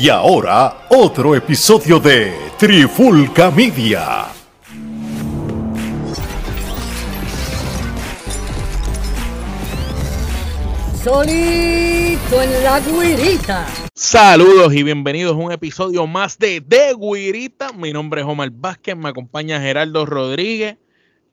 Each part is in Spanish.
Y ahora, otro episodio de Trifulca Media. Solito en la guirita. Saludos y bienvenidos a un episodio más de De Guirita. Mi nombre es Omar Vázquez, me acompaña Gerardo Rodríguez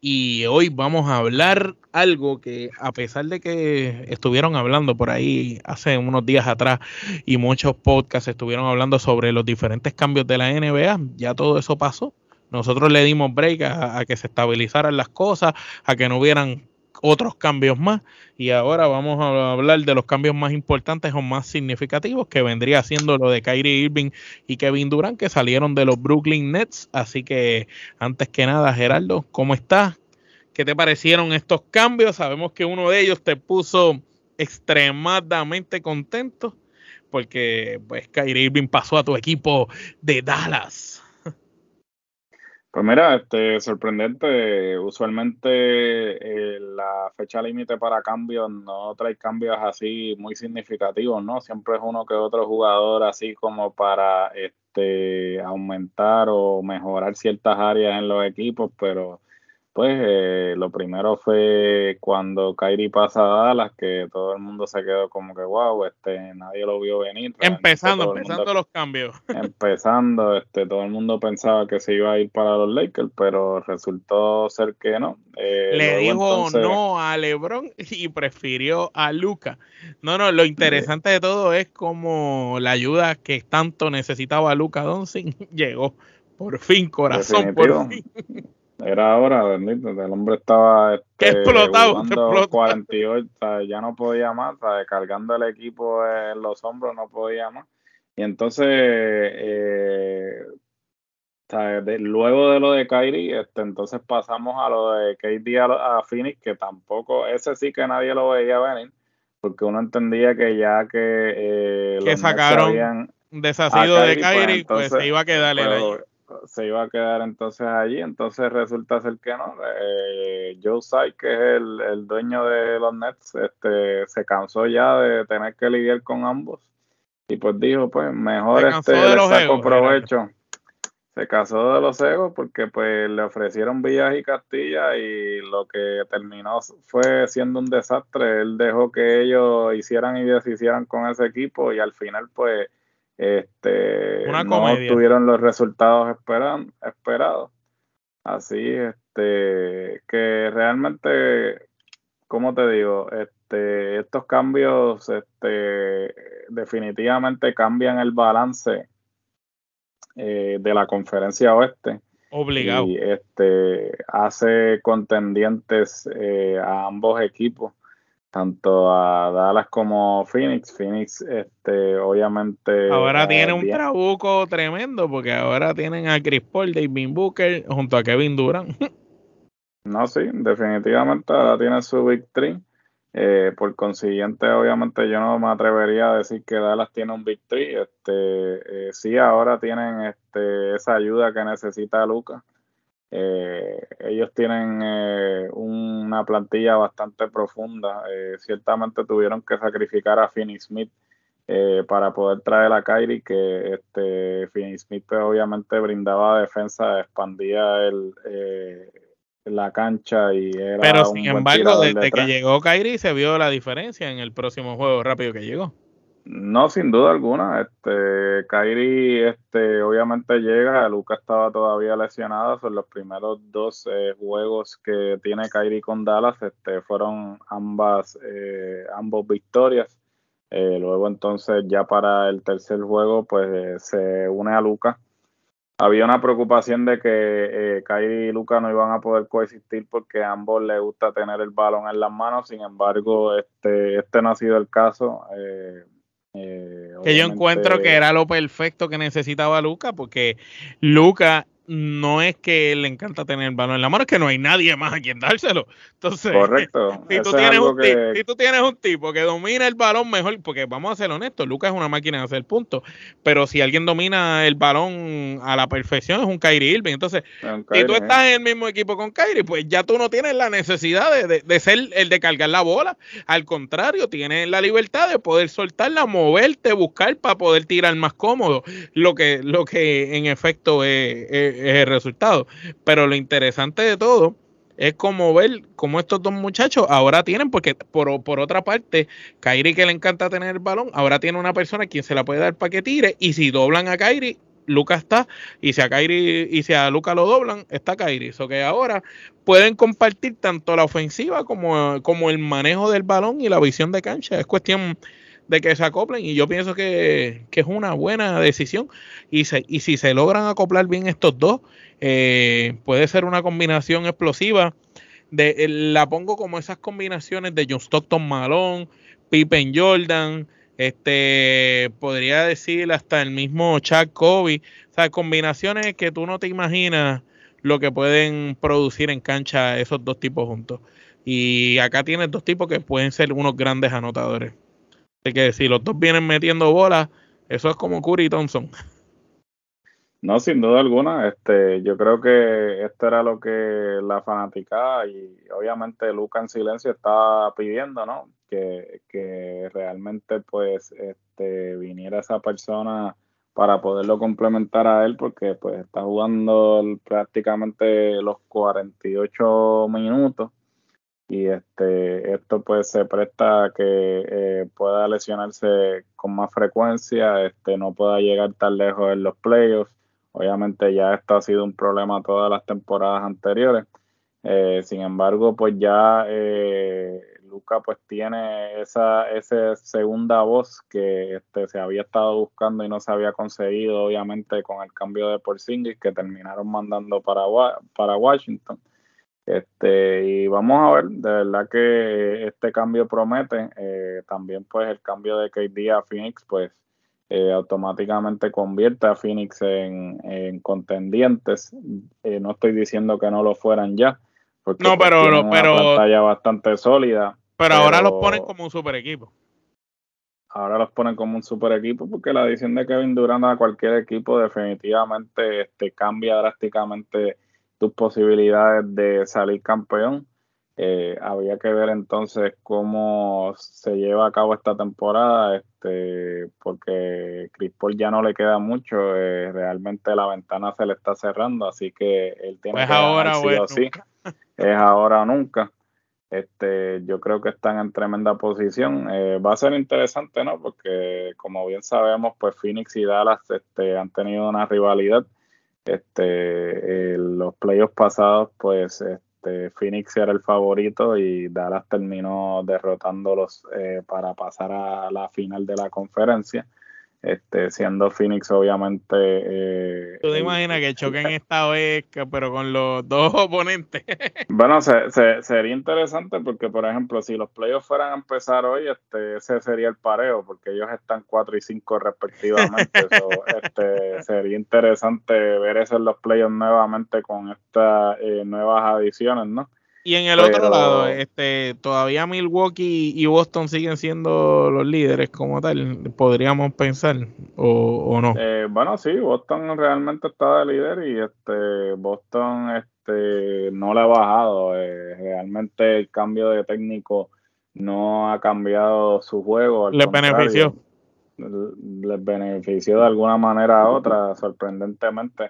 y hoy vamos a hablar algo que a pesar de que estuvieron hablando por ahí hace unos días atrás y muchos podcasts estuvieron hablando sobre los diferentes cambios de la NBA, ya todo eso pasó. Nosotros le dimos break a, que se estabilizaran las cosas, a que no hubieran otros cambios más y ahora vamos a hablar de los cambios más importantes o más significativos que vendría siendo lo de Kyrie Irving y Kevin Durant que salieron de los Brooklyn Nets así que antes que nada Gerardo ¿cómo estás? ¿Qué te parecieron estos cambios? sabemos que uno de ellos te puso extremadamente contento porque pues Kyrie Irving pasó a tu equipo de Dallas pues mira, este, sorprendente. Usualmente eh, la fecha límite para cambios no trae cambios así muy significativos, ¿no? Siempre es uno que otro jugador así como para este, aumentar o mejorar ciertas áreas en los equipos, pero pues eh, lo primero fue cuando Kyrie pasa a Dallas, que todo el mundo se quedó como que wow, este, nadie lo vio venir. Empezando, empezando los cambios. Empezando, este, todo el mundo pensaba que se iba a ir para los Lakers, pero resultó ser que no. Eh, Le dijo no a LeBron y prefirió a Luca. No, no, lo interesante de todo es como la ayuda que tanto necesitaba Luca Doncic llegó. Por fin, corazón, por fin. Era hora, bendito. El hombre estaba este, explotado, 48, ya no podía más, cargando el equipo en los hombros, no podía más. Y entonces, eh, luego de lo de Kyrie, este, entonces pasamos a lo de KD a, a Phoenix, que tampoco, ese sí que nadie lo veía venir, porque uno entendía que ya que, eh, que sacaron desasido de Kyrie, pues, pues, se iba a quedar ahí se iba a quedar entonces allí, entonces resulta ser que no. Eh, Joe Tsai, que es el, dueño de los Nets, este, se cansó ya de tener que lidiar con ambos y pues dijo, pues mejor este, le saco provecho. Se casó de los egos porque pues le ofrecieron Villas y Castilla y lo que terminó fue siendo un desastre. Él dejó que ellos hicieran y deshicieran con ese equipo y al final pues este, no tuvieron los resultados esperan, esperados. Así, este, que realmente, como te digo, este, estos cambios, este, definitivamente cambian el balance eh, de la conferencia oeste. Obligado. Y este, hace contendientes eh, a ambos equipos tanto a Dallas como Phoenix. Phoenix, este, obviamente. Ahora tiene un trabuco tremendo porque ahora tienen a Chris Paul, David Booker junto a Kevin Durant. No, sí, definitivamente ahora tiene su victory. Eh, por consiguiente, obviamente yo no me atrevería a decir que Dallas tiene un victory. Este, eh, sí, ahora tienen este, esa ayuda que necesita Lucas. Eh, ellos tienen eh, una plantilla bastante profunda. Eh, ciertamente tuvieron que sacrificar a Finney Smith para poder traer a Kyrie, que este Finney Smith pues, obviamente brindaba defensa, expandía el, la cancha y era Pero sin embargo, desde que llegó Kyrie se vio la diferencia en el próximo juego rápido que llegó. No, sin duda alguna. Este, Kairi, este, obviamente llega. Luca estaba todavía lesionado. Son los primeros dos eh, juegos que tiene Kairi con Dallas. Este, fueron ambas, eh, ambos victorias. Eh, luego entonces ya para el tercer juego, pues se une a Luca. Había una preocupación de que Kairi y Luca no iban a poder coexistir porque a ambos les gusta tener el balón en las manos. Sin embargo, este, este no ha sido el caso. Eh, que yo encuentro que era lo perfecto que necesitaba Luca, porque Luca no es que le encanta tener el balón en la mano, es que no hay nadie más a quien dárselo. Entonces, Correcto. si, tú tienes un si tú tienes un tipo que domina el balón mejor, porque vamos a ser honestos, Lucas es una máquina de hacer puntos, pero si alguien domina el balón a la perfección es un Kyrie Irving. Entonces, si tú estás en el mismo equipo con Kyrie, pues ya tú no tienes la necesidad de, de, ser el de cargar la bola. Al contrario, tienes la libertad de poder soltarla, moverte, buscar para poder tirar más cómodo, lo que, lo que en efecto es es el resultado. Pero lo interesante de todo es como ver cómo estos dos muchachos ahora tienen, porque por, por otra parte, Kairi que le encanta tener el balón, ahora tiene una persona quien se la puede dar para que tire, y si doblan a Kairi, Luca está, y si a Kairi, y si a Luca lo doblan, está Kairi. Eso que ahora pueden compartir tanto la ofensiva como, como el manejo del balón y la visión de cancha. Es cuestión de que se acoplen y yo pienso que, es una buena decisión y, se, y si se logran acoplar bien estos dos, eh, puede ser una combinación explosiva. De, eh, la pongo como esas combinaciones de John Stockton Malone, Pippen Jordan, este podría decir hasta el mismo Chuck Kobe, o sea, combinaciones que tú no te imaginas lo que pueden producir en cancha esos dos tipos juntos. Y acá tienes dos tipos que pueden ser unos grandes anotadores que si los dos vienen metiendo bolas, eso es como Curry y Thompson. No, sin duda alguna. Este, yo creo que esto era lo que la fanaticada y obviamente Luca en silencio estaba pidiendo, ¿no? Que, que realmente pues este, viniera esa persona para poderlo complementar a él porque pues está jugando prácticamente los 48 minutos y este esto pues se presta a que eh, pueda lesionarse con más frecuencia, este no pueda llegar tan lejos en los playoffs. Obviamente ya esto ha sido un problema todas las temporadas anteriores. Eh, sin embargo, pues ya eh, Luca pues tiene esa, esa segunda voz que este, se había estado buscando y no se había conseguido, obviamente, con el cambio de Porzingis que terminaron mandando para, para Washington. Este, y vamos a ver, de verdad que este cambio promete. Eh, también pues el cambio de KD a Phoenix pues eh, automáticamente convierte a Phoenix en, contendientes. Eh, no estoy diciendo que no lo fueran ya. Porque no, pues, pero, una pantalla bastante sólida. Pero, ahora los ponen como un super equipo. Ahora los ponen como un super equipo porque la adición de Kevin Durant a cualquier equipo definitivamente este, cambia drásticamente tus posibilidades de salir campeón. Eh, había que ver entonces cómo se lleva a cabo esta temporada, este, porque Chris Paul ya no le queda mucho, eh, realmente la ventana se le está cerrando, así que él tiene pues que ahora sí es ahora o nunca. Este, yo creo que están en tremenda posición. Eh, va a ser interesante, ¿no? Porque como bien sabemos, pues Phoenix y Dallas este, han tenido una rivalidad este, los playoffs pasados, pues este, Phoenix era el favorito y Dallas terminó derrotándolos eh, para pasar a la final de la conferencia este, siendo Phoenix obviamente... Eh, ¿Tú te imaginas que choquen esta vez, pero con los dos oponentes? bueno, sería interesante porque, por ejemplo, si los playoffs fueran a empezar hoy, este, ese sería el pareo, porque ellos están 4 y 5 respectivamente. este, sería interesante ver eso en los playoffs nuevamente con estas eh, nuevas adiciones, ¿no? Y en el otro lado, este, todavía Milwaukee y Boston siguen siendo los líderes como tal, podríamos pensar, o, no. Eh, bueno, sí, Boston realmente está de líder y este Boston este no le ha bajado. Eh, realmente el cambio de técnico no ha cambiado su juego. Les benefició. Les benefició de alguna manera u otra, sorprendentemente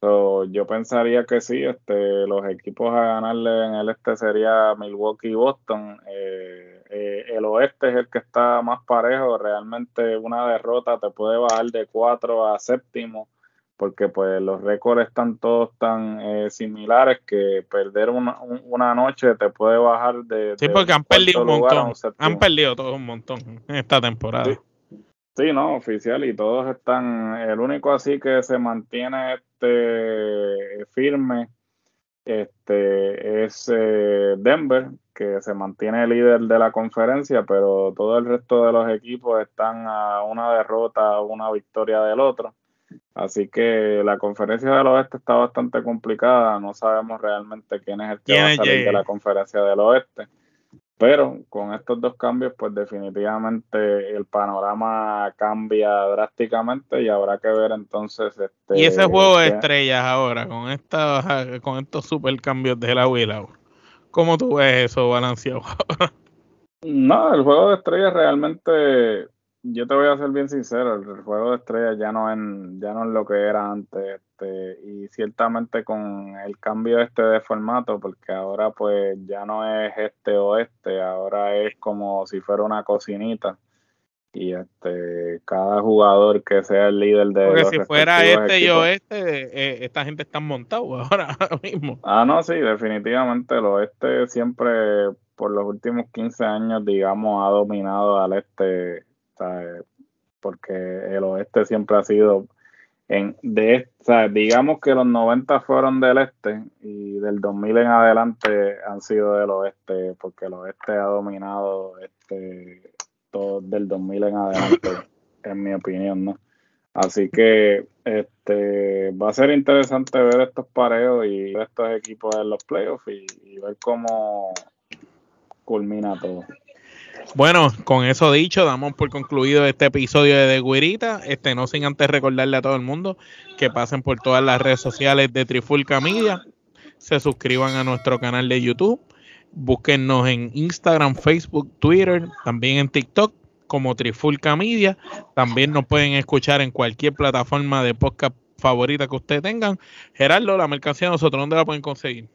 yo pensaría que sí, este, los equipos a ganarle en el este sería Milwaukee y Boston. Eh, eh, el oeste es el que está más parejo. Realmente una derrota te puede bajar de 4 a séptimo, porque pues los récords están todos tan eh, similares que perder una, una, noche te puede bajar de... Sí, porque han perdido un montón. Han perdido todos un montón en esta temporada. Sí, no, oficial, y todos están. El único así que se mantiene este firme este es eh, Denver, que se mantiene líder de la conferencia, pero todo el resto de los equipos están a una derrota o una victoria del otro. Así que la conferencia del oeste está bastante complicada, no sabemos realmente quién es el que va a salir de la conferencia del oeste. Pero con estos dos cambios, pues definitivamente el panorama cambia drásticamente y habrá que ver entonces. Este, y ese juego de estrellas ahora, con esta, con estos super cambios de la Willa, ¿cómo tú ves eso balanceado? no, el juego de estrellas realmente yo te voy a ser bien sincero, el juego de estrellas ya no es, ya no es lo que era antes, este, y ciertamente con el cambio este de formato, porque ahora pues ya no es este o este, ahora es como si fuera una cocinita. Y este, cada jugador que sea el líder de. Porque si fuera este y oeste, eh, esta gente está montado ahora, ahora mismo. Ah, no, sí, definitivamente el oeste siempre, por los últimos 15 años, digamos, ha dominado al este porque el oeste siempre ha sido en de digamos que los 90 fueron del este y del 2000 en adelante han sido del oeste porque el oeste ha dominado este todo del 2000 en adelante en mi opinión no así que este va a ser interesante ver estos pareos y estos equipos en los playoffs y ver cómo culmina todo bueno, con eso dicho, damos por concluido este episodio de The Guirita. Este, no sin antes recordarle a todo el mundo que pasen por todas las redes sociales de Trifulca Media, se suscriban a nuestro canal de YouTube, búsquennos en Instagram, Facebook, Twitter, también en TikTok como Trifulca Media. También nos pueden escuchar en cualquier plataforma de podcast favorita que ustedes tengan. Gerardo, la mercancía nosotros, ¿dónde la pueden conseguir?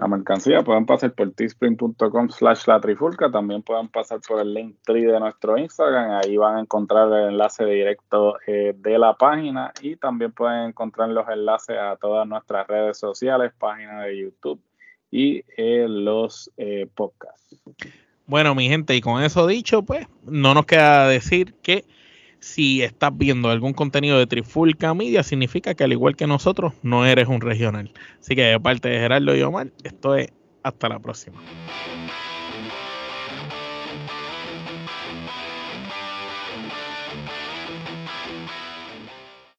La mercancía, pueden pasar por teespring.com slash la trifulca, también pueden pasar por el link tree de nuestro Instagram, ahí van a encontrar el enlace directo eh, de la página y también pueden encontrar los enlaces a todas nuestras redes sociales, página de YouTube y eh, los eh, podcasts. Bueno, mi gente, y con eso dicho, pues no nos queda decir que si estás viendo algún contenido de Trifulca Media, significa que al igual que nosotros, no eres un regional. Así que de parte de Gerardo y Omar, esto es hasta la próxima.